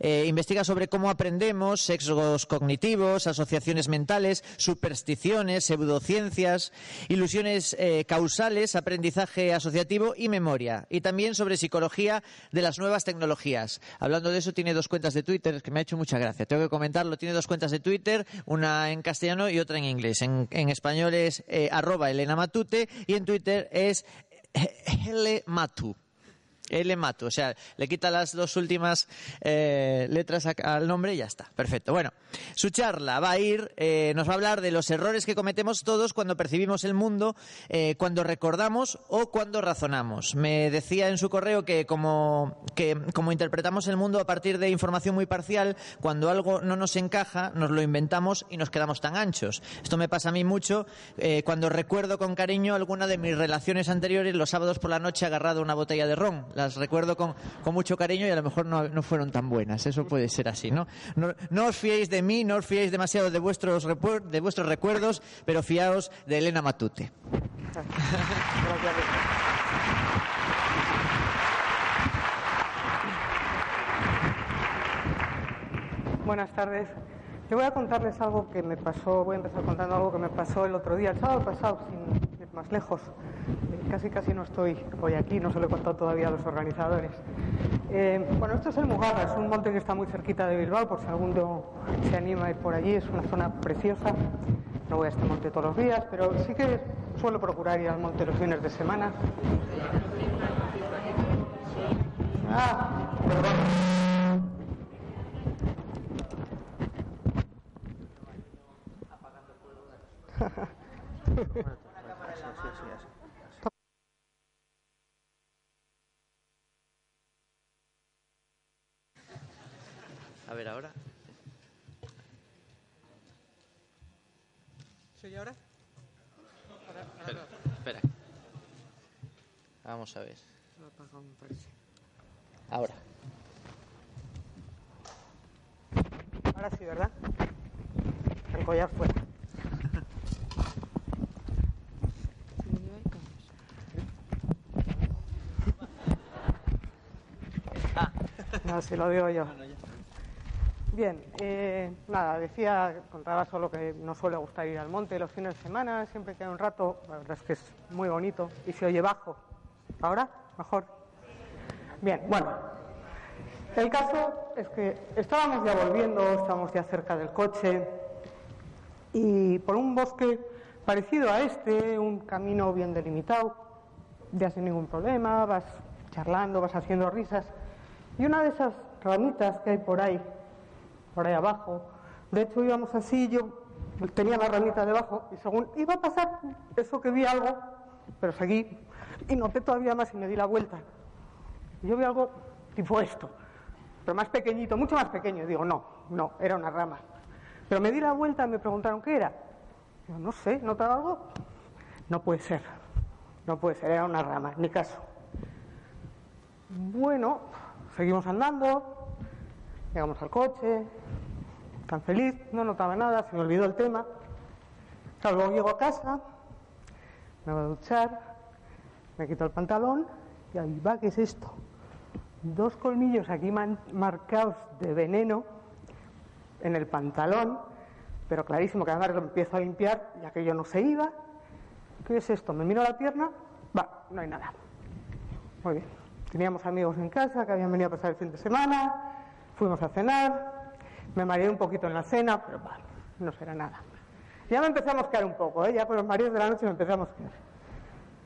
Eh, investiga sobre cómo aprendemos, sesgos cognitivos, asociaciones mentales, supersticiones, pseudociencias, ilusiones eh, causales, aprendizaje asociativo y memoria. Y también sobre psicología de las nuevas tecnologías. Hablando de eso, tiene dos cuentas de Twitter, que me ha hecho mucha gracia. Tengo que comentarlo. Tiene dos cuentas de Twitter, una en castellano y otra en inglés. En, español es eh, arroba Elena Matute y en Twitter es L Matu. L Matu, o sea, le quita las dos últimas eh, letras al nombre y ya está. Perfecto. Bueno, su charla va a ir, eh, nos va a hablar de los errores que cometemos todos cuando percibimos el mundo, eh, cuando recordamos o cuando razonamos. Me decía en su correo que como, que como interpretamos el mundo a partir de información muy parcial, cuando algo no nos encaja, nos lo inventamos y nos quedamos tan anchos. Esto me pasa a mí mucho cuando recuerdo con cariño alguna de mis relaciones anteriores los sábados por la noche agarrado una botella de ron. Las recuerdo con, mucho cariño y a lo mejor no, no fueron tan buenas. Eso puede ser así, ¿no? ¿no? Os fiéis de mí, no os fiéis demasiado de vuestros, de vuestros recuerdos, pero fiaos de Elena Matute. Buenas tardes. Yo voy a contarles algo que me pasó, voy a empezar contando algo que me pasó el otro día, el sábado pasado, sin ir más lejos. Casi casi no estoy hoy aquí, no se lo he contado todavía a los organizadores. Eh, bueno, esto es el Mugarra, es un monte que está muy cerquita de Bilbao, por si alguno se anima a ir por allí, es una zona preciosa. No voy a este monte todos los días, pero sí que suelo procurar ir al monte los fines de semana. Ah, perdón. A ver, ahora. ¿Soy ahora? Espera, espera. Vamos a ver. Ahora. Ahora sí, ¿verdad? El collar fuera. No, si lo digo yo. Bien, eh, nada, decía, contaba solo que no suele gustar ir al monte los fines de semana, siempre que hay un rato, la verdad es que es muy bonito y se oye bajo. ¿Ahora? Mejor. Bien, bueno, el caso es que estábamos ya volviendo, estábamos ya cerca del coche y por un bosque parecido a este, un camino bien delimitado, ya sin ningún problema, vas charlando, vas haciendo risas y una de esas ramitas que hay por ahí, por ahí abajo, de hecho íbamos así, yo tenía la ramita debajo y según iba a pasar eso que vi algo, pero seguí y noté todavía más y me di la vuelta. Yo vi algo tipo esto, pero más pequeñito, mucho más pequeño. Digo, no, no, era una rama. Pero me di la vuelta y me preguntaron qué era. Digo, no sé, ¿notaba algo? No puede ser, no puede ser, era una rama, ni caso. Bueno, seguimos andando, llegamos al coche, tan feliz, no notaba nada, se me olvidó el tema. Luego llego a casa, me voy a duchar, me quito el pantalón y ahí va, ¿qué es esto? Dos colmillos aquí marcados de veneno en el pantalón, pero clarísimo que además lo empiezo a limpiar y aquello no se iba. ¿Qué es esto? Me miro la pierna, va, no hay nada. Muy bien. Teníamos amigos en casa que habían venido a pasar el fin de semana, fuimos a cenar, me mareé un poquito en la cena, pero no será nada. Ya me empecé a mosquear un poco, ¿eh? ya por los mareos de la noche me empecé a mosquear.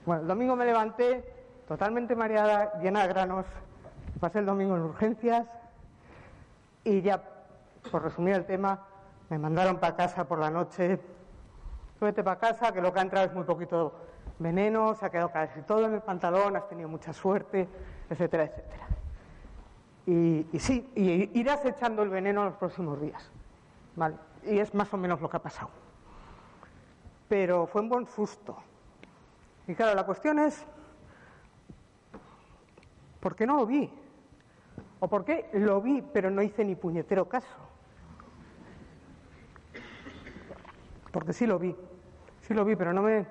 Bueno, el domingo me levanté totalmente mareada, llena de granos, pasé el domingo en urgencias y ya, por resumir el tema, me mandaron para casa por la noche. Vete para casa, que lo que ha entrado es muy poquito veneno, se ha quedado casi todo en el pantalón, has tenido mucha suerte, etcétera, etcétera. Y, y sí, y irás echando el veneno en los próximos días. ¿Vale? Y es más o menos lo que ha pasado. Pero fue un buen susto. Y claro, la cuestión es, ¿por qué no lo vi? ¿O por qué lo vi pero no hice ni puñetero caso? Porque sí lo vi, sí lo vi, pero no me...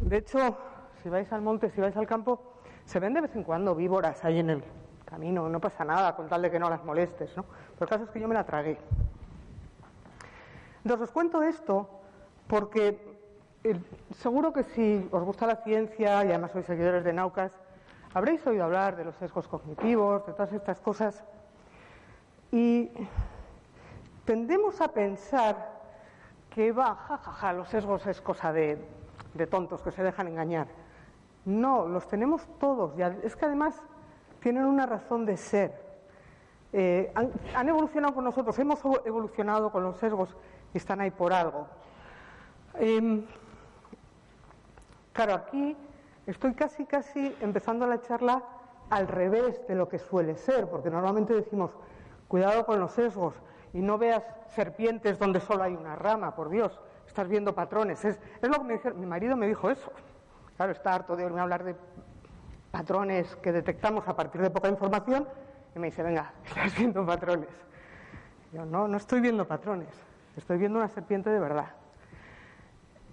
De hecho, si vais al monte, si vais al campo, se ven de vez en cuando víboras ahí en el A mí no, pasa nada con tal de que no las molestes, ¿no? Pero el caso es que yo me la tragué. Entonces os cuento esto porque eh, seguro que si os gusta la ciencia y además sois seguidores de Naucas, habréis oído hablar de los sesgos cognitivos, de todas estas cosas. Y tendemos a pensar que va, jajaja, los sesgos es cosa de, tontos que se dejan engañar. No, los tenemos todos. es que además tienen una razón de ser. Eh, han, evolucionado con nosotros, hemos evolucionado con los sesgos y están ahí por algo. Em, claro, aquí estoy casi, casi empezando la charla al revés de lo que suele ser, porque normalmente decimos, cuidado con los sesgos, y no veas serpientes donde solo hay una rama, por Dios, estás viendo patrones. Es, lo que me dijo, mi marido me dijo eso. Claro, está harto de hablar de patrones que detectamos a partir de poca información y me dice, venga, estás viendo patrones. yo, no, no estoy viendo patrones, estoy viendo una serpiente de verdad.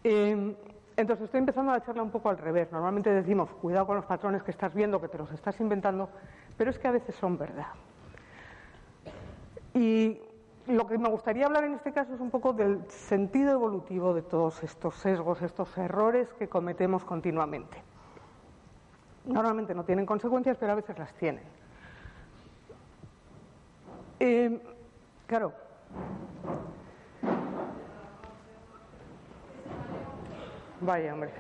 Em, entonces estoy empezando a charla un poco al revés. Normalmente decimos, cuidado con los patrones que estás viendo, que te los estás inventando, pero es que a veces son verdad. Y lo que me gustaría hablar en este caso es un poco del sentido evolutivo de todos estos sesgos, estos errores que cometemos continuamente. Normalmente no tienen consecuencias, pero a veces las tienen. Eh, claro. Vaya, hombre.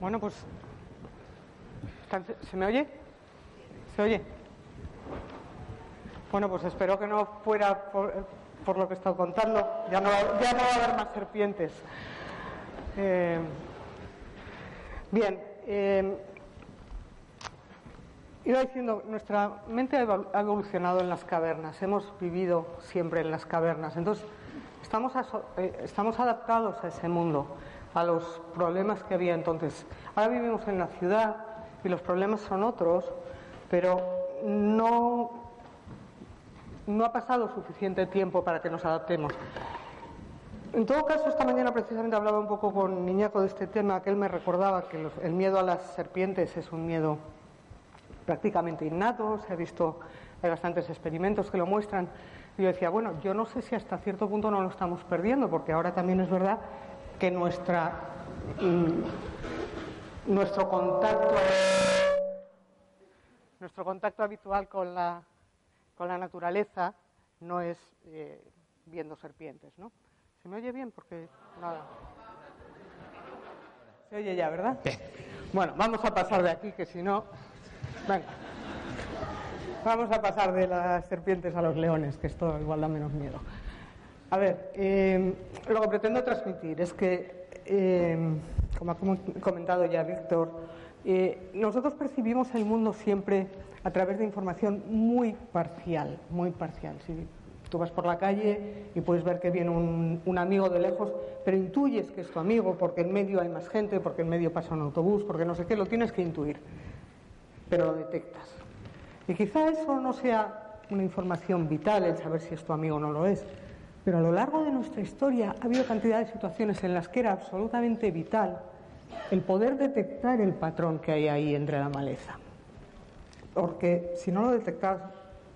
Bueno, pues. ¿Se me oye? ¿Se oye? Bueno, pues espero que no fuera lo que he estado contando. Ya no, va a haber más serpientes. Eh, bien. Eh, iba diciendo, nuestra mente ha evolucionado en las cavernas. Hemos vivido siempre en las cavernas. Entonces, eh, estamos adaptados a ese mundo a los problemas que había entonces. Ahora vivimos en la ciudad y los problemas son otros, pero no, no ha pasado suficiente tiempo para que nos adaptemos. En todo caso, esta mañana precisamente hablaba un poco con Niñaco de este tema, que él me recordaba que el miedo a las serpientes es un miedo prácticamente innato, se ha visto, hay bastantes experimentos que lo muestran. Y yo decía, bueno, yo no sé si hasta cierto punto no lo estamos perdiendo, porque ahora también es verdad que nuestra, mm, nuestro contacto nuestro contacto habitual con la, con la naturaleza no es eh, viendo serpientes, ¿no? ¿Se me oye bien? Porque nada. Se oye ya, ¿verdad? Bueno, vamos a pasar de aquí, que si no. Venga. Vamos a pasar de las serpientes a los leones, que esto igual da menos miedo. A ver, eh, lo que pretendo transmitir es que, eh, como ha comentado ya Víctor, eh, nosotros percibimos el mundo siempre a través de información muy parcial, muy parcial. Si tú vas por la calle y puedes ver que viene un, amigo de lejos, pero intuyes que es tu amigo porque en medio hay más gente, porque en medio pasa un autobús, porque no sé qué, lo tienes que intuir, pero lo detectas. Y quizá eso no sea una información vital, el saber si es tu amigo o no lo es, pero a lo largo de nuestra historia ha habido cantidad de situaciones en las que era absolutamente vital el poder detectar el patrón que hay ahí entre la maleza. Porque si no lo detectas,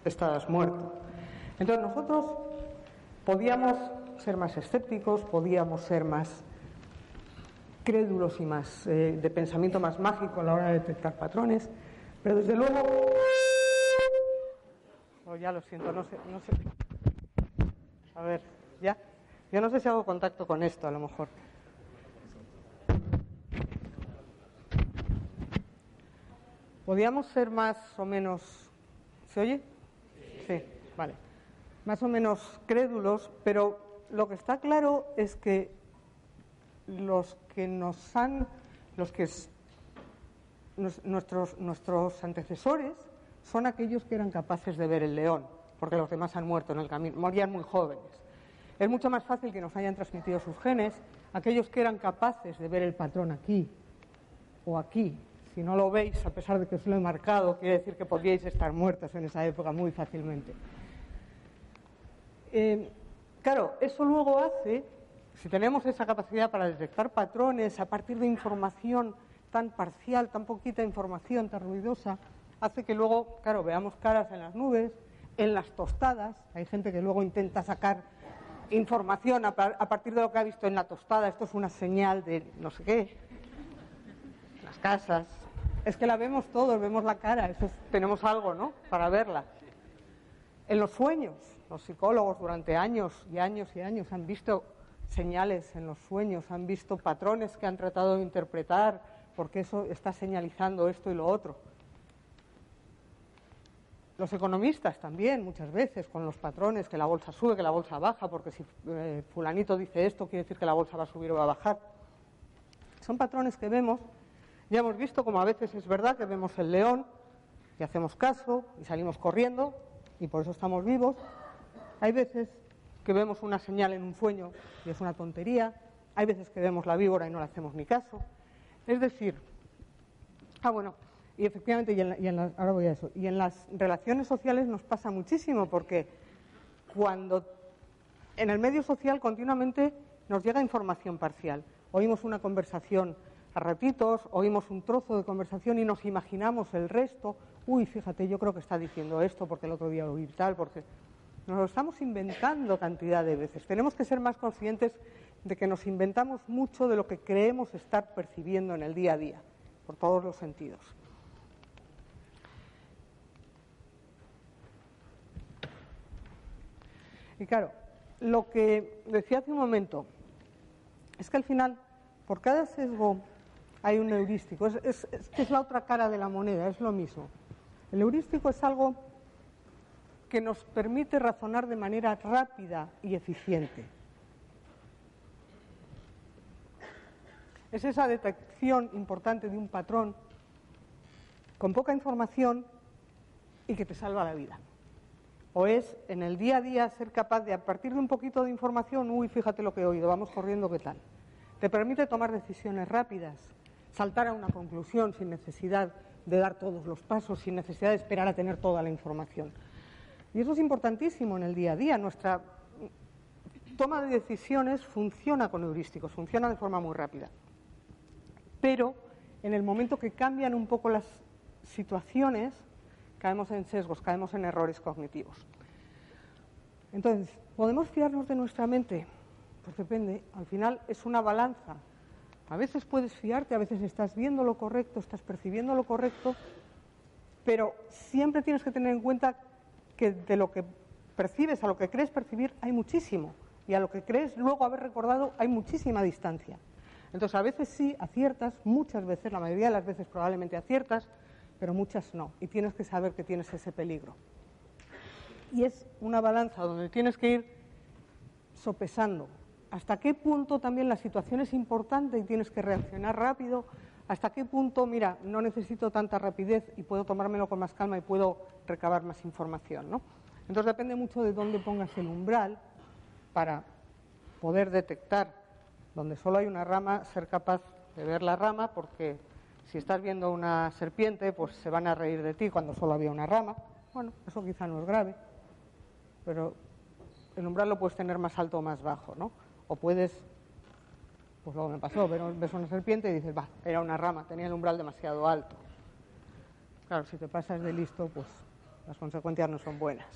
estás muerto. Entonces nosotros podíamos ser más escépticos, podíamos ser más crédulos y más eh, de pensamiento más mágico a la hora de detectar patrones, pero desde luego, oh, ya lo siento, no sé, no sé. A ver, ¿ya? Yo no sé si hago contacto con esto, a lo mejor. ¿Podríamos ser más o menos... ¿Se oye? Sí, vale. Más o menos crédulos, pero lo que está claro es que los que nos han... los que nuestros, nuestros antecesores son aquellos que eran capaces de ver el león porque los demás han muerto en el camino, morían muy jóvenes. Es mucho más fácil que nos hayan transmitido sus genes aquellos que eran capaces de ver el patrón aquí o aquí. Si no lo veis, a pesar de que os lo he marcado, quiere decir que podríais estar muertos en esa época muy fácilmente. Eh, claro, eso luego hace, si tenemos esa capacidad para detectar patrones a partir de información tan parcial, tan poquita información, tan ruidosa, hace que luego, claro, veamos caras en las nubes, en las tostadas. Hay gente que luego intenta sacar información a, partir de lo que ha visto en la tostada. Esto es una señal de no sé qué. Las casas. Es que la vemos todos, vemos la cara. Eso tenemos algo, ¿no? Para verla. En los sueños, los psicólogos durante años y años y años han visto señales en los sueños, han visto patrones que han tratado de interpretar, porque eso está señalizando esto y lo otro. Los economistas también, muchas veces, con los patrones, que la bolsa sube, que la bolsa baja, porque si eh, fulanito dice esto, quiere decir que la bolsa va a subir o va a bajar. Son patrones que vemos, ya hemos visto como a veces es verdad que vemos el león y hacemos caso y salimos corriendo y por eso estamos vivos. Hay veces que vemos una señal en un sueño y es una tontería. Hay veces que vemos la víbora y no le hacemos ni caso. Es decir, ah, bueno, y efectivamente, y en, ahora voy a eso, y en las relaciones sociales nos pasa muchísimo porque cuando en el medio social continuamente nos llega información parcial. Oímos una conversación a ratitos, oímos un trozo de conversación y nos imaginamos el resto. Uy, fíjate, yo creo que está diciendo esto porque el otro día lo oí tal, porque nos lo estamos inventando cantidad de veces. Tenemos que ser más conscientes de que nos inventamos mucho de lo que creemos estar percibiendo en el día a día, por todos los sentidos. Y claro, lo que decía hace un momento es que al final, por cada sesgo hay un heurístico. Es, la otra cara de la moneda, es lo mismo. El heurístico es algo que nos permite razonar de manera rápida y eficiente. Es esa detección importante de un patrón con poca información y que te salva la vida o es en el día a día ser capaz de, a partir de un poquito de información, uy, fíjate lo que he oído, vamos corriendo, ¿qué tal? Te permite tomar decisiones rápidas, saltar a una conclusión sin necesidad de dar todos los pasos, sin necesidad de esperar a tener toda la información. Y eso es importantísimo en el día a día. Nuestra toma de decisiones funciona con heurísticos, funciona de forma muy rápida. Pero en el momento que cambian un poco las situaciones, caemos en sesgos, caemos en errores cognitivos. Entonces, ¿podemos fiarnos de nuestra mente? Pues depende, al final es una balanza. A veces puedes fiarte, a veces estás viendo lo correcto, estás percibiendo lo correcto, pero siempre tienes que tener en cuenta que de lo que percibes a lo que crees percibir hay muchísimo y a lo que crees luego haber recordado hay muchísima distancia. Entonces, a veces sí aciertas, muchas veces, la mayoría de las veces probablemente aciertas, pero muchas no. Y tienes que saber que tienes ese peligro. Y es una balanza donde tienes que ir sopesando hasta qué punto también la situación es importante y tienes que reaccionar rápido, hasta qué punto, mira, no necesito tanta rapidez y puedo tomármelo con más calma y puedo recabar más información. ¿no? Entonces depende mucho de dónde pongas el umbral para poder detectar donde solo hay una rama, ser capaz de ver la rama, porque si estás viendo una serpiente, pues se van a reír de ti cuando solo había una rama. Bueno, eso quizá no es grave, pero el umbral lo puedes tener más alto o más bajo, ¿no? O puedes, pues luego me pasó, ves una serpiente y dices, va, era una rama, tenía el umbral demasiado alto. Claro, si te pasas de listo, pues las consecuencias no son buenas.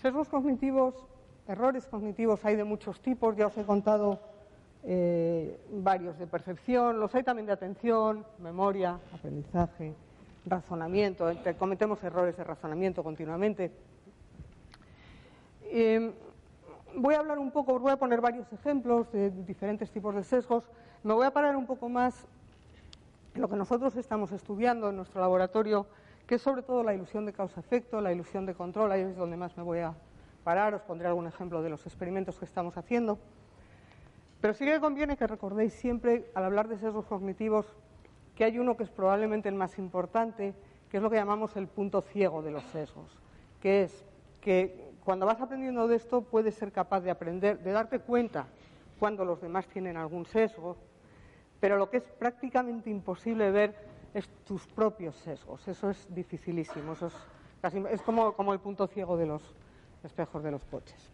Sesgos cognitivos Errores cognitivos hay de muchos tipos, ya os he contado eh, varios de percepción, los hay también de atención, memoria, aprendizaje, razonamiento, cometemos errores de razonamiento continuamente. Em, voy a hablar un poco, voy a poner varios ejemplos de diferentes tipos de sesgos. Me voy a parar un poco más en lo que nosotros estamos estudiando en nuestro laboratorio, que es sobre todo la ilusión de causa-efecto, la ilusión de control, ahí es donde más me voy a os pondré algún ejemplo de los experimentos que estamos haciendo. Pero sí que conviene que recordéis siempre, al hablar de sesgos cognitivos, que hay uno que es probablemente el más importante, que es lo que llamamos el punto ciego de los sesgos, que es que cuando vas aprendiendo de esto puedes ser capaz de aprender, de darte cuenta cuando los demás tienen algún sesgo, pero lo que es prácticamente imposible ver es tus propios sesgos. Eso es dificilísimo, eso es Casi, es como, como el punto ciego de los espejos de los coches.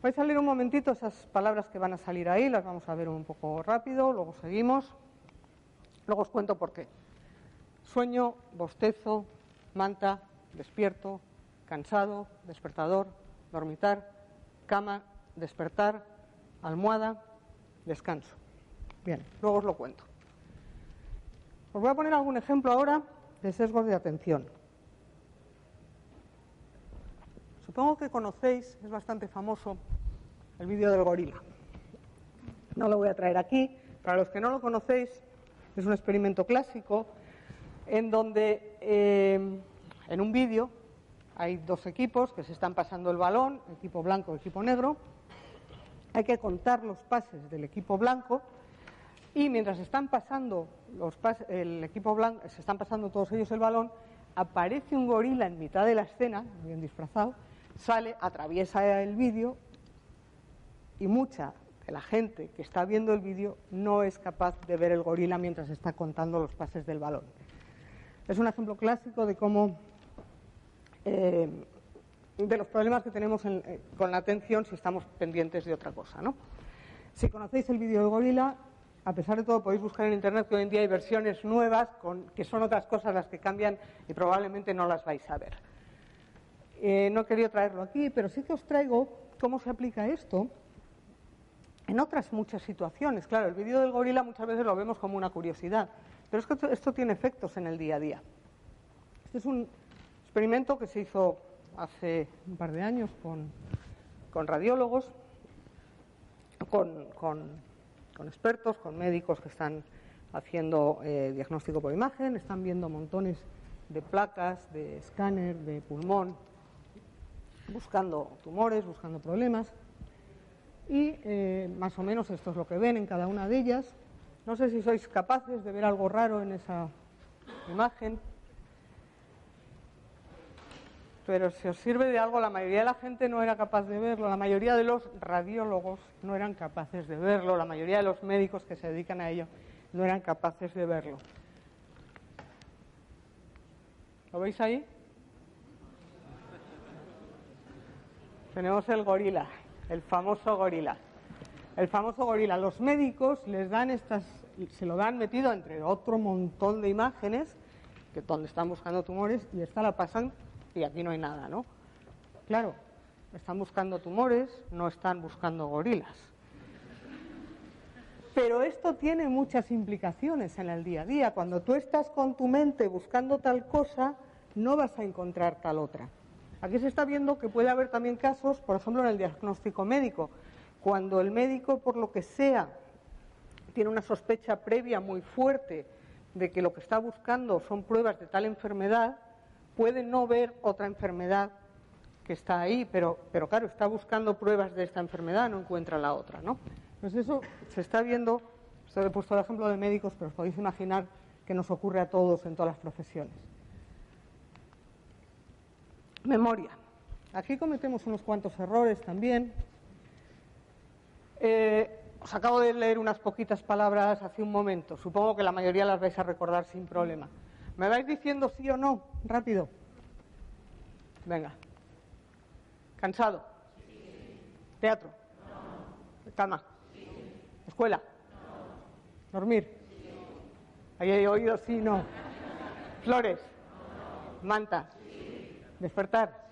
Vais a leer un momentito esas palabras que van a salir ahí, las vamos a ver un poco rápido, luego seguimos. Luego os cuento por qué. Sueño, bostezo, manta, despierto, cansado, despertador, dormitar, cama, despertar, almohada, descanso. Bien, luego os lo cuento. Os voy a poner algún ejemplo ahora de sesgos de atención. Supongo que conocéis, es bastante famoso, el vídeo del gorila. No lo voy a traer aquí. Para los que no lo conocéis, es un experimento clásico en donde eh, en un vídeo hay dos equipos que se están pasando el balón, equipo blanco y equipo negro. Hay que contar los pases del equipo blanco y mientras están pasando los el equipo blanco, se están pasando todos ellos el balón, aparece un gorila en mitad de la escena, bien disfrazado, sale, atraviesa el vídeo y mucha de la gente que está viendo el vídeo no es capaz de ver el gorila mientras está contando los pases del balón. Es un ejemplo clásico de cómo eh, de los problemas que tenemos eh, con la atención si estamos pendientes de otra cosa. ¿no? Si conocéis el vídeo del gorila, a pesar de todo podéis buscar en internet que hoy en día hay versiones nuevas que son otras cosas las que cambian y probablemente no las vais a ver. Eh, no he querido traerlo aquí, pero sí que os traigo cómo se aplica esto en otras muchas situaciones. Claro, el vídeo del gorila muchas veces lo vemos como una curiosidad, pero es que esto, tiene efectos en el día a día. Este es un experimento que se hizo hace un par de años con, radiólogos, con, expertos, con médicos que están haciendo eh, diagnóstico por imagen, están viendo montones de placas, de escáner, de pulmón, buscando tumores, buscando problemas. Y eh, más o menos esto es lo que ven en cada una de ellas. No sé si sois capaces de ver algo raro en esa imagen. Pero si os sirve de algo, la mayoría de la gente no era capaz de verlo, la mayoría de los radiólogos no eran capaces de verlo, la mayoría de los médicos que se dedican a ello no eran capaces de verlo. ¿Lo veis ahí? Tenemos el gorila, el famoso gorila. El famoso gorila. Los médicos les dan estas, se lo dan metido entre otro montón de imágenes, que donde están buscando tumores, y esta la pasan y aquí no hay nada, ¿no? Claro, están buscando tumores, no están buscando gorilas. Pero esto tiene muchas implicaciones en el día a día. Cuando tú estás con tu mente buscando tal cosa, no vas a encontrar tal otra. Aquí se está viendo que puede haber también casos, por ejemplo, en el diagnóstico médico, cuando el médico, por lo que sea, tiene una sospecha previa muy fuerte de que lo que está buscando son pruebas de tal enfermedad, puede no ver otra enfermedad que está ahí, pero, claro, está buscando pruebas de esta enfermedad, no encuentra la otra, ¿no? Pues eso se está viendo, se he puesto el ejemplo de médicos, pero os podéis imaginar que nos ocurre a todos en todas las profesiones. Memoria. Aquí cometemos unos cuantos errores también. Eh, os acabo de leer unas poquitas palabras hace un momento. Supongo que la mayoría las vais a recordar sin problema. ¿Me vais diciendo sí o no? Rápido. Venga. ¿Cansado? ¿Teatro? ¿Cama? ¿Escuela? ¿Dormir? ¿Ahí he oído sí no? ¿Flores? ¿Manta? ¿Despertar?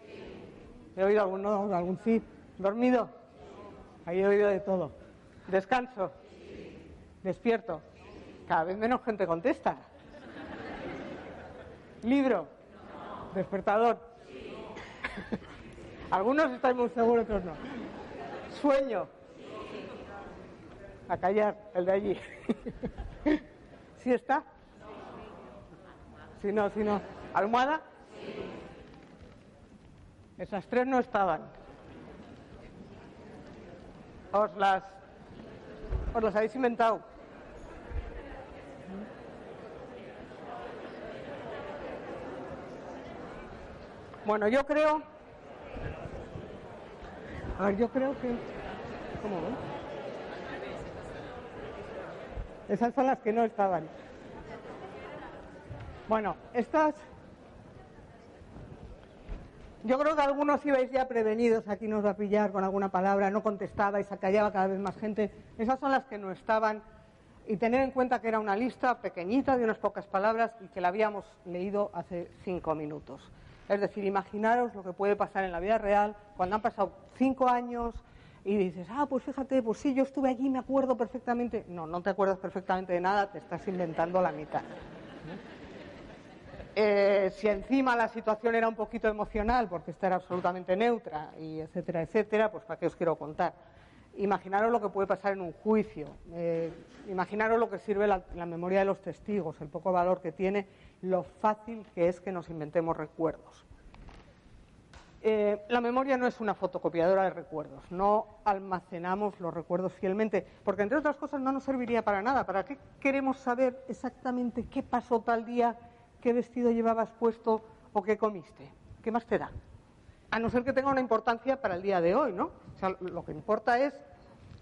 ¿He oído algún no, algún sí? ¿Dormido? Ahí he oído de todo. ¿Descanso? ¿Despierto? Cada vez menos gente contesta. ¿Libro? ¿Despertador? Algunos estáis muy seguros, otros no. ¿Sueño? A callar, el de allí. ¿Sí está? Si no, si no. ¿Almohada? Esas tres no estaban. Os las, os las habéis inventado. Bueno, yo creo. A ver, yo creo que. ¿Cómo ven? Esas son las que no estaban. Bueno, estas. Yo creo que algunos ibais ya prevenidos, aquí nos va a pillar con alguna palabra, no contestabais, acallaba cada vez más gente. Esas son las que no estaban. Y tener en cuenta que era una lista pequeñita de unas pocas palabras y que la habíamos leído hace cinco minutos. Es decir, imaginaros lo que puede pasar en la vida real cuando han pasado cinco años y dices, ah, pues fíjate, pues sí, yo estuve allí, me acuerdo perfectamente. No, no te acuerdas perfectamente de nada, te estás inventando la mitad. Eh, si encima la situación era un poquito emocional, porque esta era absolutamente neutra, y etcétera, etcétera, pues para qué os quiero contar. Imaginaros lo que puede pasar en un juicio, eh, imaginaros lo que sirve la, memoria de los testigos, el poco valor que tiene, lo fácil que es que nos inventemos recuerdos. Eh, la memoria no es una fotocopiadora de recuerdos, no almacenamos los recuerdos fielmente, porque entre otras cosas no nos serviría para nada. ¿Para qué queremos saber exactamente qué pasó tal día qué vestido llevabas puesto o qué comiste. ¿Qué más te da? A no ser que tenga una importancia para el día de hoy, ¿no? O sea, lo que importa es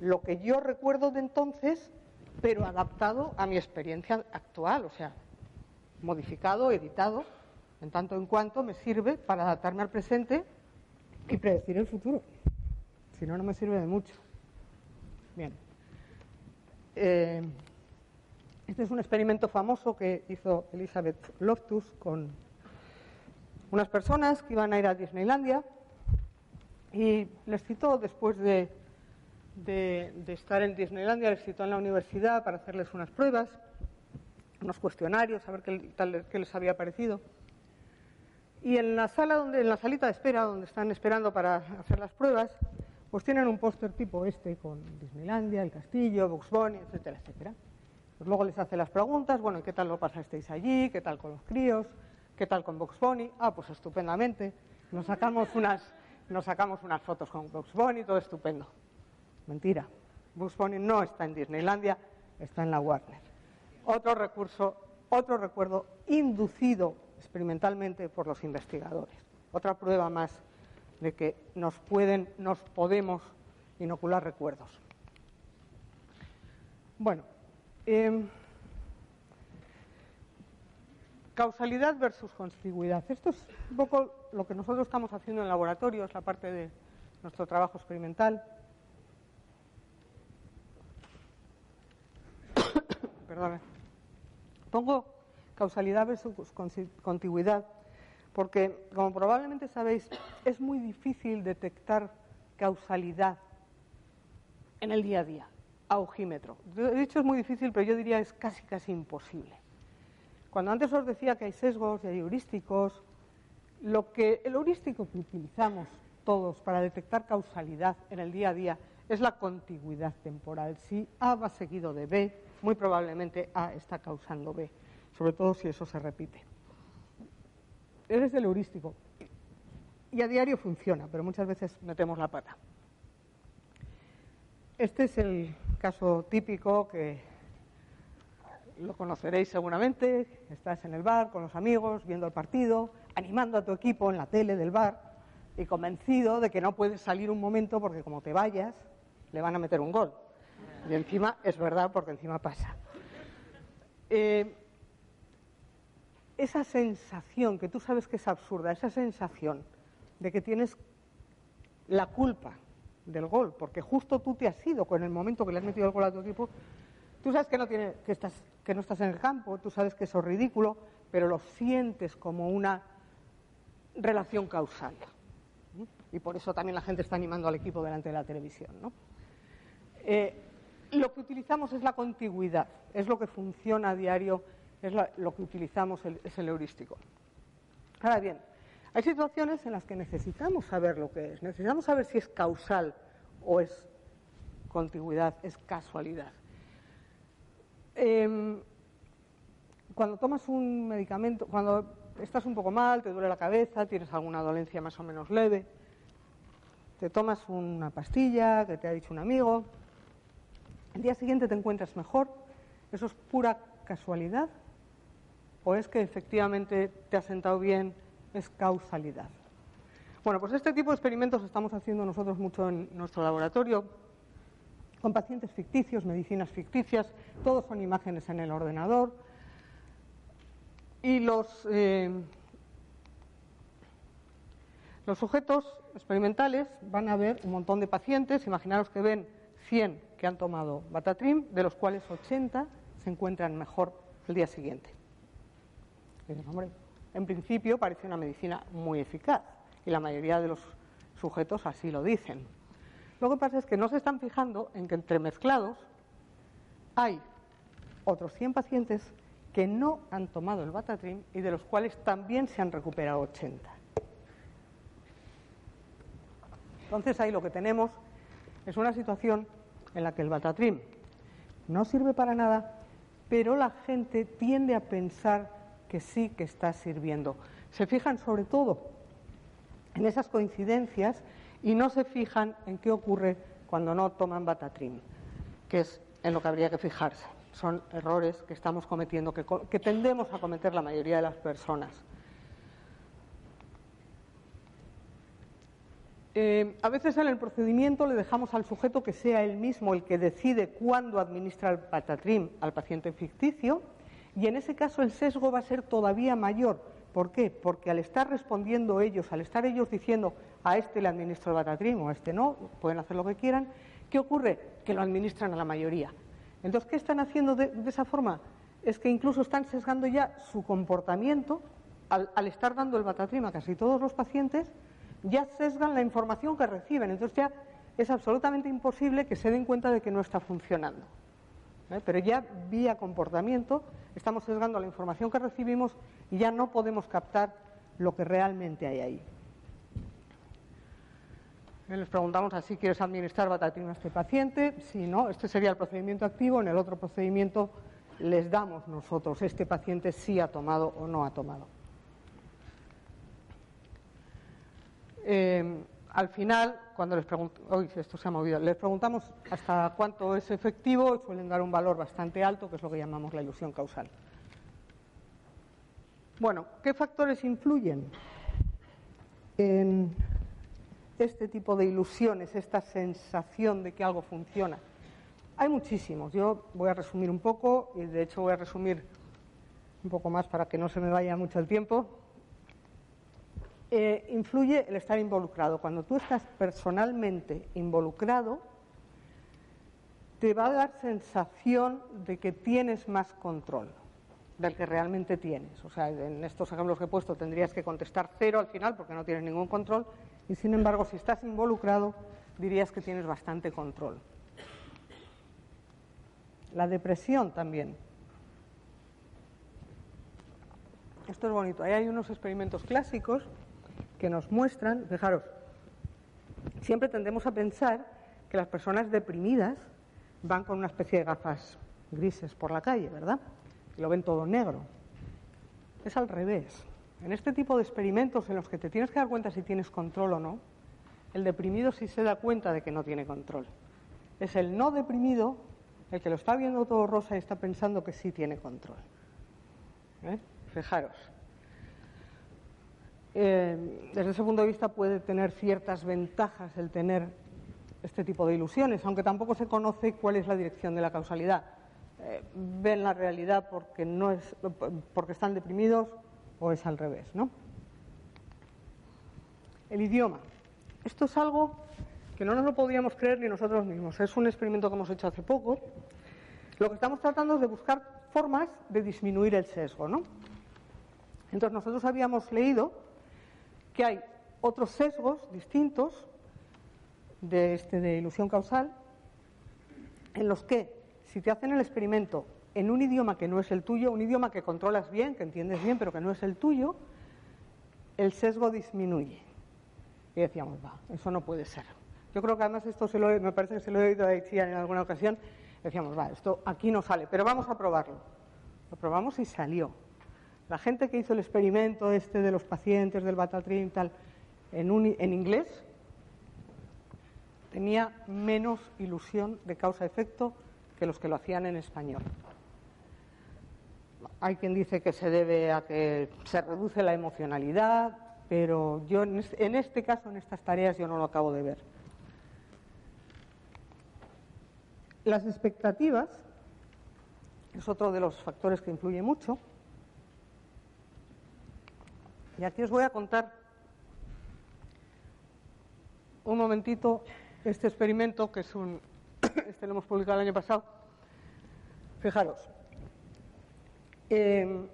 lo que yo recuerdo de entonces, pero adaptado a mi experiencia actual, o sea, modificado, editado, en tanto en cuanto me sirve para adaptarme al presente y predecir el futuro. Si no, no me sirve de mucho. Bien. Eh, este es un experimento famoso que hizo Elizabeth Loftus con unas personas que iban a ir a Disneylandia y les citó después de, estar en Disneylandia, les citó en la universidad para hacerles unas pruebas, unos cuestionarios, a ver qué, qué les había parecido. Y en la sala donde, en la salita de espera, donde están esperando para hacer las pruebas, pues tienen un póster tipo este con Disneylandia, el castillo, Bugs Bunny, etcétera, etcétera. Pues luego les hace las preguntas, bueno, ¿qué tal lo pasasteis allí? ¿Qué tal con los críos? ¿Qué tal con Box Bunny? Ah, pues estupendamente. Nos sacamos unas, nos sacamos unas fotos con Box Bunny, todo estupendo. Mentira. Box Bunny no está en Disneylandia, está en la Warner. Otro recurso, otro recuerdo inducido experimentalmente por los investigadores. Otra prueba más de que nos pueden, nos podemos inocular recuerdos. Bueno, Em, causalidad versus contigüidad. Esto es un poco lo que nosotros estamos haciendo en laboratorio, es la parte de nuestro trabajo experimental. Perdón. Pongo causalidad versus contigüidad porque, como probablemente sabéis, es muy difícil detectar causalidad en el día a día a ojímetro. De hecho es muy difícil, pero yo diría es casi casi imposible. Cuando antes os decía que hay sesgos y hay heurísticos, lo que el heurístico que utilizamos todos para detectar causalidad en el día a día es la contigüidad temporal. Si A va seguido de B, muy probablemente A está causando B, sobre todo si eso se repite. Eres el heurístico. Y a diario funciona, pero muchas veces metemos la pata. Este es el caso típico que lo conoceréis seguramente. Estás en el bar con los amigos, viendo el partido, animando a tu equipo en la tele del bar y convencido de que no puedes salir un momento porque como te vayas, le van a meter un gol. Y encima es verdad porque encima pasa. Eh, esa sensación, que tú sabes que es absurda, esa sensación de que tienes la culpa del gol, porque justo tú te has ido con el momento que le has metido el gol a tu equipo. Tú sabes que no, tiene, que, estás, que no estás en el campo, tú sabes que eso es ridículo, pero lo sientes como una relación causal. Y por eso también la gente está animando al equipo delante de la televisión. ¿no? Eh, lo que utilizamos es la contigüidad, es lo que funciona a diario, es lo que utilizamos, es el heurístico. Ahora bien, hay situaciones en las que necesitamos saber lo que es, necesitamos saber si es causal o es contigüidad, es casualidad. Em, cuando tomas un medicamento, cuando estás un poco mal, te duele la cabeza, tienes alguna dolencia más o menos leve, te tomas una pastilla que te ha dicho un amigo, el día siguiente te encuentras mejor, ¿eso es pura casualidad? ¿O es que efectivamente te ha sentado bien es causalidad. Bueno, pues este tipo de experimentos estamos haciendo nosotros mucho en nuestro laboratorio, con pacientes ficticios, medicinas ficticias, todos son imágenes en el ordenador. Y los, eh, los sujetos experimentales van a ver un montón de pacientes, imaginaros que ven 100 que han tomado Batatrim, de los cuales 80 se encuentran mejor el día siguiente. En principio parece una medicina muy eficaz y la mayoría de los sujetos así lo dicen. Lo que pasa es que no se están fijando en que entre mezclados hay otros 100 pacientes que no han tomado el Batatrim y de los cuales también se han recuperado 80. Entonces ahí lo que tenemos es una situación en la que el Batatrim no sirve para nada, pero la gente tiende a pensar que sí que está sirviendo. Se fijan sobre todo en esas coincidencias y no se fijan en qué ocurre cuando no toman Batatrim, que es en lo que habría que fijarse. Son errores que estamos cometiendo, que, tendemos a cometer la mayoría de las personas. Eh, a veces en el procedimiento le dejamos al sujeto que sea él mismo el que decide cuándo administra el patatrim al paciente ficticio y en ese caso el sesgo va a ser todavía mayor. ¿Por qué? Porque al estar respondiendo ellos, al estar ellos diciendo a este le administro el o a este no, pueden hacer lo que quieran, ¿qué ocurre? Que lo administran a la mayoría. Entonces, ¿qué están haciendo de, esa forma? Es que incluso están sesgando ya su comportamiento al, estar dando el batatrim a casi todos los pacientes ya sesgan la información que reciben. Entonces ya es absolutamente imposible que se den cuenta de que no está funcionando. ¿Eh? Pero ya vía comportamiento estamos sesgando la información que recibimos y ya no podemos captar lo que realmente hay ahí. Eh, les preguntamos así, ¿quieres administrar batatina a este paciente? Si no, este sería el procedimiento activo. En el otro procedimiento les damos nosotros, este paciente sí ha tomado o no ha tomado. Eh, al final, cuando les preguntamos, esto se ha movido, les preguntamos hasta cuánto es efectivo, suelen dar un valor bastante alto, que es lo que llamamos la ilusión causal. Bueno, ¿qué factores influyen en este tipo de ilusiones, esta sensación de que algo funciona? Hay muchísimos. Yo voy a resumir un poco, y de hecho voy a resumir un poco más para que no se me vaya mucho el tiempo. Eh, influye el estar involucrado. Cuando tú estás personalmente involucrado, te va a dar sensación de que tienes más control del que realmente tienes. O sea, en estos ejemplos que he puesto tendrías que contestar cero al final porque no tienes ningún control y sin embargo si estás involucrado dirías que tienes bastante control. La depresión también. Esto es bonito. Ahí hay unos experimentos clásicos que nos muestran, fijaros, siempre tendemos a pensar que las personas deprimidas van con una especie de gafas grises por la calle, ¿verdad? Y lo ven todo negro. Es al revés. En este tipo de experimentos en los que te tienes que dar cuenta si tienes control o no, el deprimido sí se da cuenta de que no tiene control. Es el no deprimido el que lo está viendo todo rosa y está pensando que sí tiene control. ¿Eh? Fijaros. Eh, desde ese punto de vista puede tener ciertas ventajas el tener este tipo de ilusiones, aunque tampoco se conoce cuál es la dirección de la causalidad. Eh, ven la realidad porque, no es, porque están deprimidos o es al revés. ¿no? El idioma. Esto es algo que no nos lo podíamos creer ni nosotros mismos. Es un experimento que hemos hecho hace poco. Lo que estamos tratando es de buscar formas de disminuir el sesgo. ¿no? Entonces nosotros habíamos leído que hay otros sesgos distintos de, este, de ilusión causal en los que si te hacen el experimento en un idioma que no es el tuyo, un idioma que controlas bien, que entiendes bien, pero que no es el tuyo, el sesgo disminuye. Y decíamos, va, eso no puede ser. Yo creo que además esto se lo, me parece que se lo he oído a Itziar en alguna ocasión. Decíamos, va, esto aquí no sale, pero vamos a probarlo. Lo probamos y salió. La gente que hizo el experimento este de los pacientes del Batatrin tal en, en inglés tenía menos ilusión de causa-efecto que los que lo hacían en español. Hay quien dice que se debe a que se reduce la emocionalidad, pero yo en este caso, en estas tareas, yo no lo acabo de ver. Las expectativas es otro de los factores que influye mucho. Y aquí os voy a contar un momentito este experimento, que es un. Este lo hemos publicado el año pasado. Fijaros. Eh,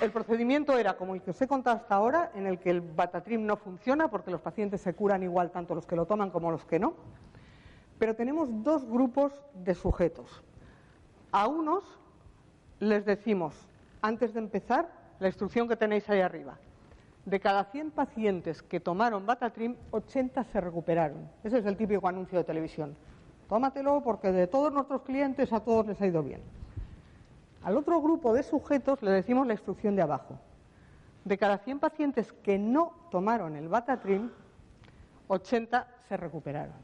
el procedimiento era como el que os he contado hasta ahora, en el que el Batatrim no funciona porque los pacientes se curan igual tanto los que lo toman como los que no. Pero tenemos dos grupos de sujetos. A unos les decimos, antes de empezar, la instrucción que tenéis ahí arriba. De cada 100 pacientes que tomaron Batatrim, 80 se recuperaron. Ese es el típico anuncio de televisión. Tómatelo porque de todos nuestros clientes a todos les ha ido bien. Al otro grupo de sujetos le decimos la instrucción de abajo. De cada 100 pacientes que no tomaron el Batatrim, 80 se recuperaron.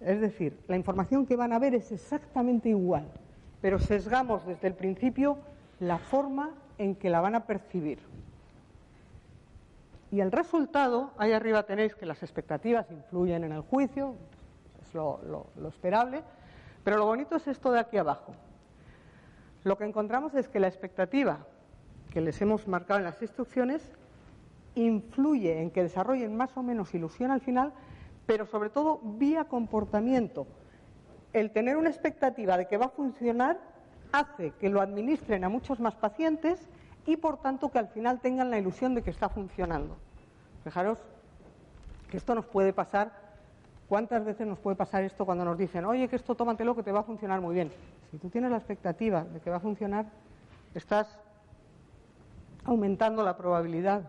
Es decir, la información que van a ver es exactamente igual, pero sesgamos desde el principio la forma en que la van a percibir. Y el resultado, ahí arriba tenéis que las expectativas influyen en el juicio, es lo, lo esperable, pero lo bonito es esto de aquí abajo. Lo que encontramos es que la expectativa que les hemos marcado en las instrucciones influye en que desarrollen más o menos ilusión al final, pero sobre todo vía comportamiento. El tener una expectativa de que va a funcionar hace que lo administren a muchos más pacientes y por tanto que al final tengan la ilusión de que está funcionando. Fijaros que esto nos puede pasar. ¿Cuántas veces nos puede pasar esto cuando nos dicen, oye, que esto tómatelo que te va a funcionar muy bien? Si tú tienes la expectativa de que va a funcionar, estás aumentando la probabilidad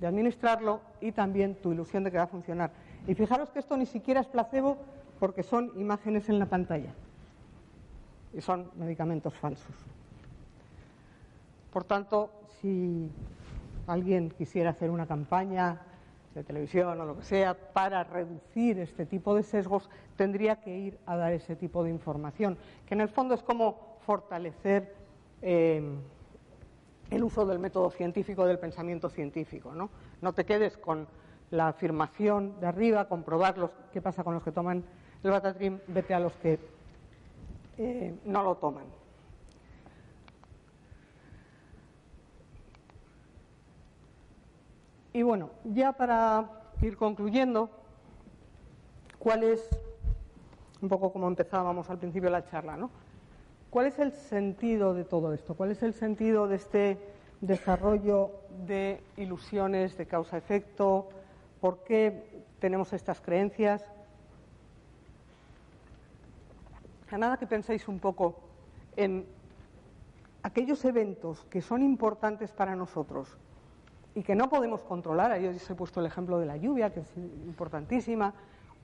de administrarlo y también tu ilusión de que va a funcionar. Y fijaros que esto ni siquiera es placebo porque son imágenes en la pantalla y son medicamentos falsos. Por tanto, si alguien quisiera hacer una campaña de televisión o lo que sea para reducir este tipo de sesgos, tendría que ir a dar ese tipo de información, que en el fondo es como fortalecer eh, el uso del método científico, del pensamiento científico. ¿no? no te quedes con la afirmación de arriba, comprobar los, qué pasa con los que toman el Batatrim, vete a los que eh, no lo toman. Y bueno, ya para ir concluyendo, ¿cuál es, un poco como empezábamos al principio la charla, ¿no? ¿Cuál es el sentido de todo esto? ¿Cuál es el sentido de este desarrollo de ilusiones de causa-efecto? ¿Por qué tenemos estas creencias? A nada que penséis un poco en aquellos eventos que son importantes para nosotros y que no podemos controlar, ahí os he puesto el ejemplo de la lluvia, que es importantísima,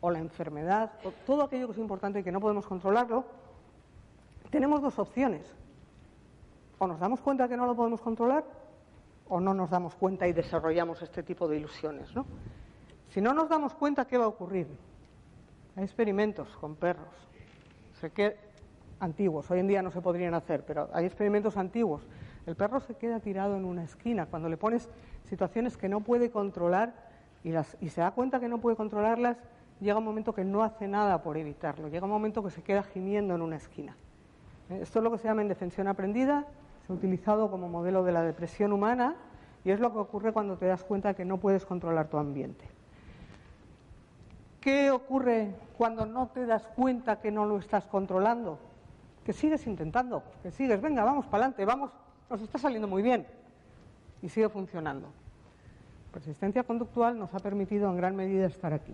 o la enfermedad, o todo aquello que es importante y que no podemos controlarlo, tenemos dos opciones. O nos damos cuenta que no lo podemos controlar, o no nos damos cuenta y desarrollamos este tipo de ilusiones. ¿no? Si no nos damos cuenta, ¿qué va a ocurrir? Hay experimentos con perros. Sé que antiguos, hoy en día no se podrían hacer, pero hay experimentos antiguos. El perro se queda tirado en una esquina. Cuando le pones situaciones que no puede controlar y, y se da cuenta que no puede controlarlas, llega un momento que no hace nada por evitarlo. Llega un momento que se queda gimiendo en una esquina. ¿Eh? Esto es lo que se llama indefensión aprendida. Se ha utilizado como modelo de la depresión humana y es lo que ocurre cuando te das cuenta que no puedes controlar tu ambiente. ¿Qué ocurre cuando no te das cuenta que no lo estás controlando? Que sigues intentando, que sigues, venga, vamos para adelante, vamos, nos está saliendo muy bien y sigue funcionando. Persistencia conductual nos ha permitido en gran medida estar aquí.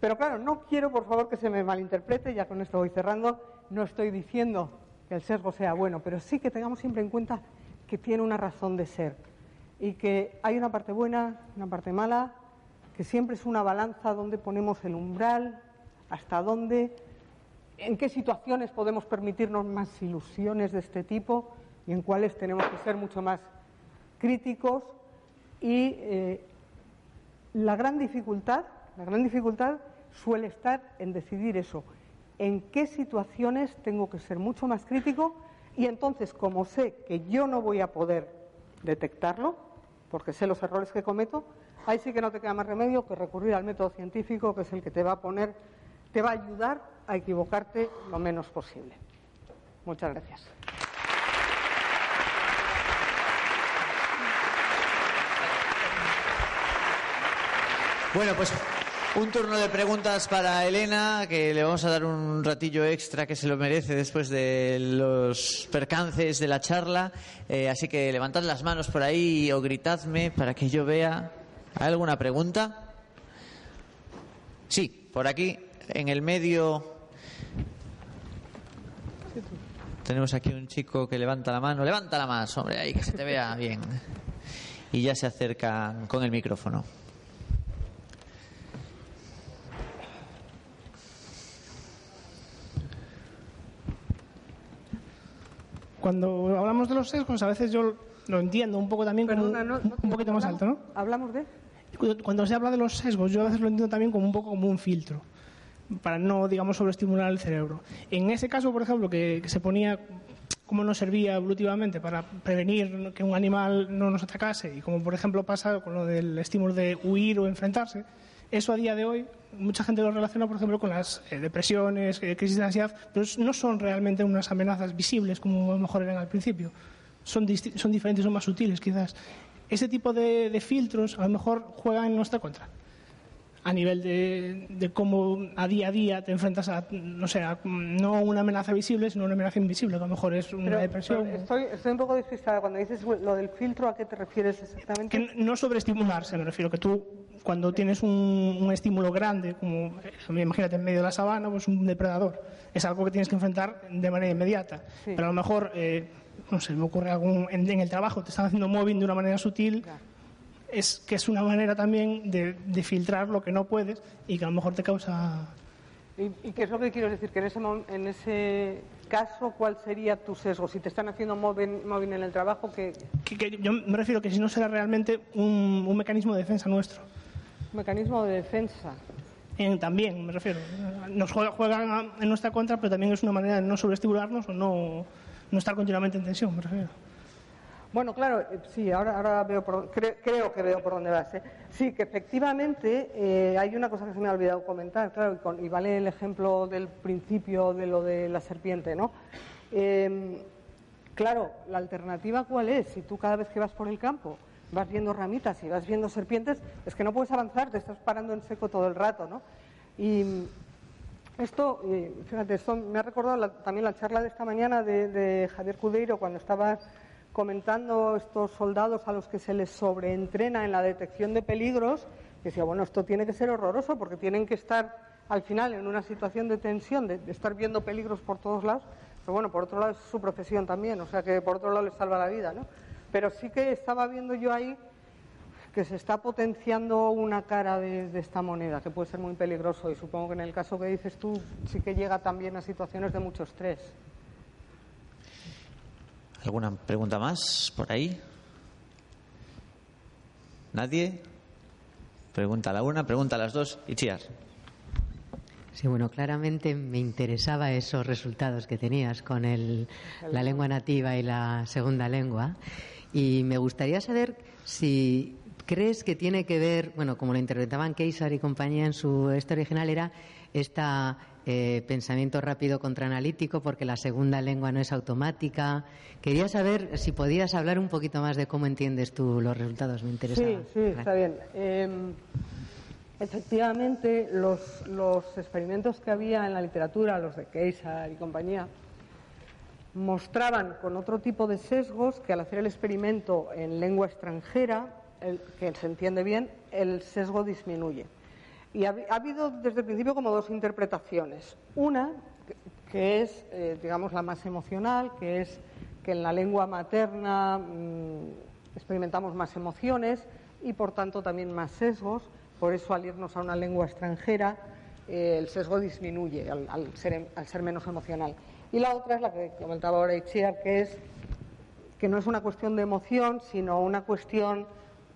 Pero claro, no quiero por favor que se me malinterprete, ya con esto voy cerrando, no estoy diciendo que el sesgo sea bueno, pero sí que tengamos siempre en cuenta que tiene una razón de ser y que hay una parte buena, una parte mala, que siempre es una balanza donde ponemos el umbral, hasta dónde, en qué situaciones podemos permitirnos más ilusiones de este tipo y en cuáles tenemos que ser mucho más críticos. Y eh, la gran dificultad, la gran dificultad suele estar en decidir eso, en qué situaciones tengo que ser mucho más crítico y entonces como sé que yo no voy a poder detectarlo, porque sé los errores que cometo, Ahí sí que no te queda más remedio que recurrir al método científico, que es el que te va a poner, te va a ayudar a equivocarte lo menos posible. Muchas gracias. Bueno, pues un turno de preguntas para Elena, que le vamos a dar un ratillo extra que se lo merece después de los percances de la charla. Eh, así que levantad las manos por ahí o gritadme para que yo vea. ¿Hay alguna pregunta? Sí, por aquí, en el medio. Tenemos aquí un chico que levanta la mano. Levántala más, hombre, ahí que se te vea bien. Y ya se acerca con el micrófono. Cuando hablamos de los sesgos, a veces yo lo entiendo un poco también como Perdona, no- no- un poquito más hablamos- alto, ¿no? ¿Hablamos de? Cuando- se habla de los sesgos, yo a veces lo entiendo también como un poco como un filtro, para no, digamos, sobreestimular el cerebro. En ese caso, por ejemplo, que, se ponía cómo nos servía evolutivamente para prevenir que un animal no nos atacase, y como por ejemplo pasa con lo del estímulo de huir o enfrentarse, eso a día de hoy mucha gente lo relaciona, por ejemplo, con las eh, depresiones, eh, crisis de ansiedad, pero no son realmente unas amenazas visibles como a lo mejor eran al principio. Son, son diferentes, son más sutiles quizás. Ese tipo de, de filtros a lo mejor juegan en nuestra contra a nivel de, de cómo a día a día te enfrentas a, no sé, a, no una amenaza visible, sino una amenaza invisible, que a lo mejor es una Pero, depresión. pero estoy, estoy un poco despistada. Cuando dices lo del filtro, ¿a qué te refieres exactamente? Que no sobreestimularse, me refiero, que tú cuando tienes un, un estímulo grande, como imagínate en medio de la sabana, pues un depredador, es algo que tienes que enfrentar de manera inmediata. Sí. Pero a lo mejor, eh, no sé, me ocurre algún, en, en el trabajo, te están haciendo mobbing de una manera sutil, Claro. es que es una manera también de, de filtrar lo que no puedes y que a lo mejor te causa ¿Y, y qué es lo que quiero decir? Que en ese, en ese caso, ¿cuál sería tu sesgo? Si te están haciendo mobbing, mobbing en el trabajo, ¿qué que- que yo me refiero que si no será realmente un, un mecanismo de defensa nuestro. mecanismo de defensa? En- también, me refiero. Nos juega- juegan a- en nuestra contra, pero también es una manera de no sobreestimularnos o no, no estar continuamente en tensión, me refiero. Bueno, claro, eh, sí, ahora, ahora veo por, cre- creo que veo por dónde vas. ¿eh? Sí, que efectivamente eh, hay una cosa que se me ha olvidado comentar, claro, y, con- y vale el ejemplo del principio de lo de la serpiente, ¿no? Eh, claro, la alternativa cuál es? Si tú cada vez que vas por el campo vas viendo ramitas y vas viendo serpientes, es que no puedes avanzar, te estás parando en seco todo el rato, ¿no? Y esto, eh, fíjate, esto me ha recordado la- también la charla de esta mañana de, de Javier Cudeiro cuando estaba comentando estos soldados a los que se les sobreentrena en la detección de peligros. y Decía, bueno, esto tiene que ser horroroso porque tienen que estar al final en una situación de tensión, de, de estar viendo peligros por todos lados. Pero bueno, por otro lado es su profesión también, o sea que por otro lado les salva la vida, ¿no? Pero sí que estaba viendo yo ahí que se está potenciando una cara de, de esta moneda, que puede ser muy peligroso y supongo que en el caso que dices tú sí que llega también a situaciones de mucho estrés. ¿Alguna pregunta más por ahí? ¿Nadie? Pregunta a la una, pregunta a las dos y chiar. Sí, bueno, claramente me interesaba esos resultados que tenías con el- la lengua nativa y la segunda lengua. Y me gustaría saber si crees que tiene que ver, bueno, como lo interpretaban Keisar y compañía en su historia original, era este pensamiento rápido contra analítico, porque la segunda lengua no es automática. Quería saber si podías hablar un poquito más de cómo entiendes tú los resultados. Me interesaba. Sí, sí, está bien. Eh, efectivamente, los, los experimentos que había en la literatura, los de Keisar y compañía, mostraban con otro tipo de sesgos que al hacer el experimento en lengua extranjera, el- que se entiende bien, el sesgo disminuye. Y ha, ha habido desde el principio como dos interpretaciones. Una, que- es, eh, digamos, la más emocional, que es que en la lengua materna mm, experimentamos más emociones y, por tanto, también más sesgos. Por eso, al irnos a una lengua extranjera, eh, el sesgo disminuye al, al ser, em- al ser menos emocional. Y la otra es la que comentaba ahora Itziar, que es que no es una cuestión de emoción, sino una cuestión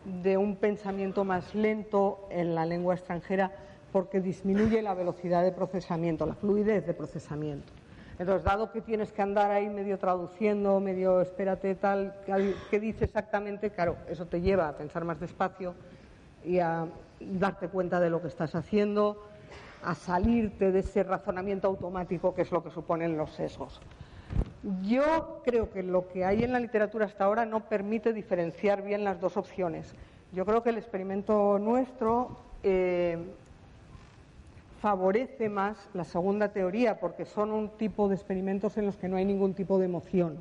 de un pensamiento más lento en la lengua extranjera porque disminuye la velocidad de procesamiento, la fluidez de procesamiento. Entonces, dado que tienes que andar ahí medio traduciendo, medio espérate tal, ¿qué- ¿qué dice exactamente? Claro, eso te lleva a pensar más despacio y a darte cuenta de lo que estás haciendo, a salirte de ese razonamiento automático que es lo que suponen los sesgos. Yo creo que lo que hay en la literatura hasta ahora no permite diferenciar bien las dos opciones. Yo creo que el experimento nuestro eh, favorece más la segunda teoría porque son un tipo de experimentos en los que no hay ningún tipo de emoción.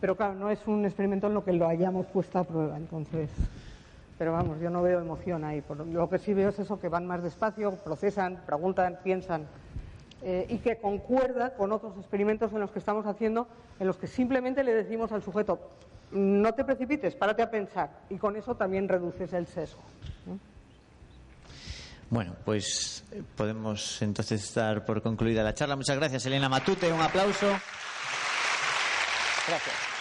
Pero claro, no es un experimento en lo que lo hayamos puesto a prueba, entonces. Pero vamos, yo no veo emoción ahí. lo que sí veo es eso, que van más despacio, procesan, preguntan, piensan. Eh, y que concuerda con otros experimentos en los que estamos haciendo, en los que simplemente le decimos al sujeto, no te precipites, párate a pensar. Y con eso también reduces el sesgo. Bueno, pues eh, podemos entonces dar por concluida la charla. Muchas gracias, Elena Matute. Un aplauso. Gracias.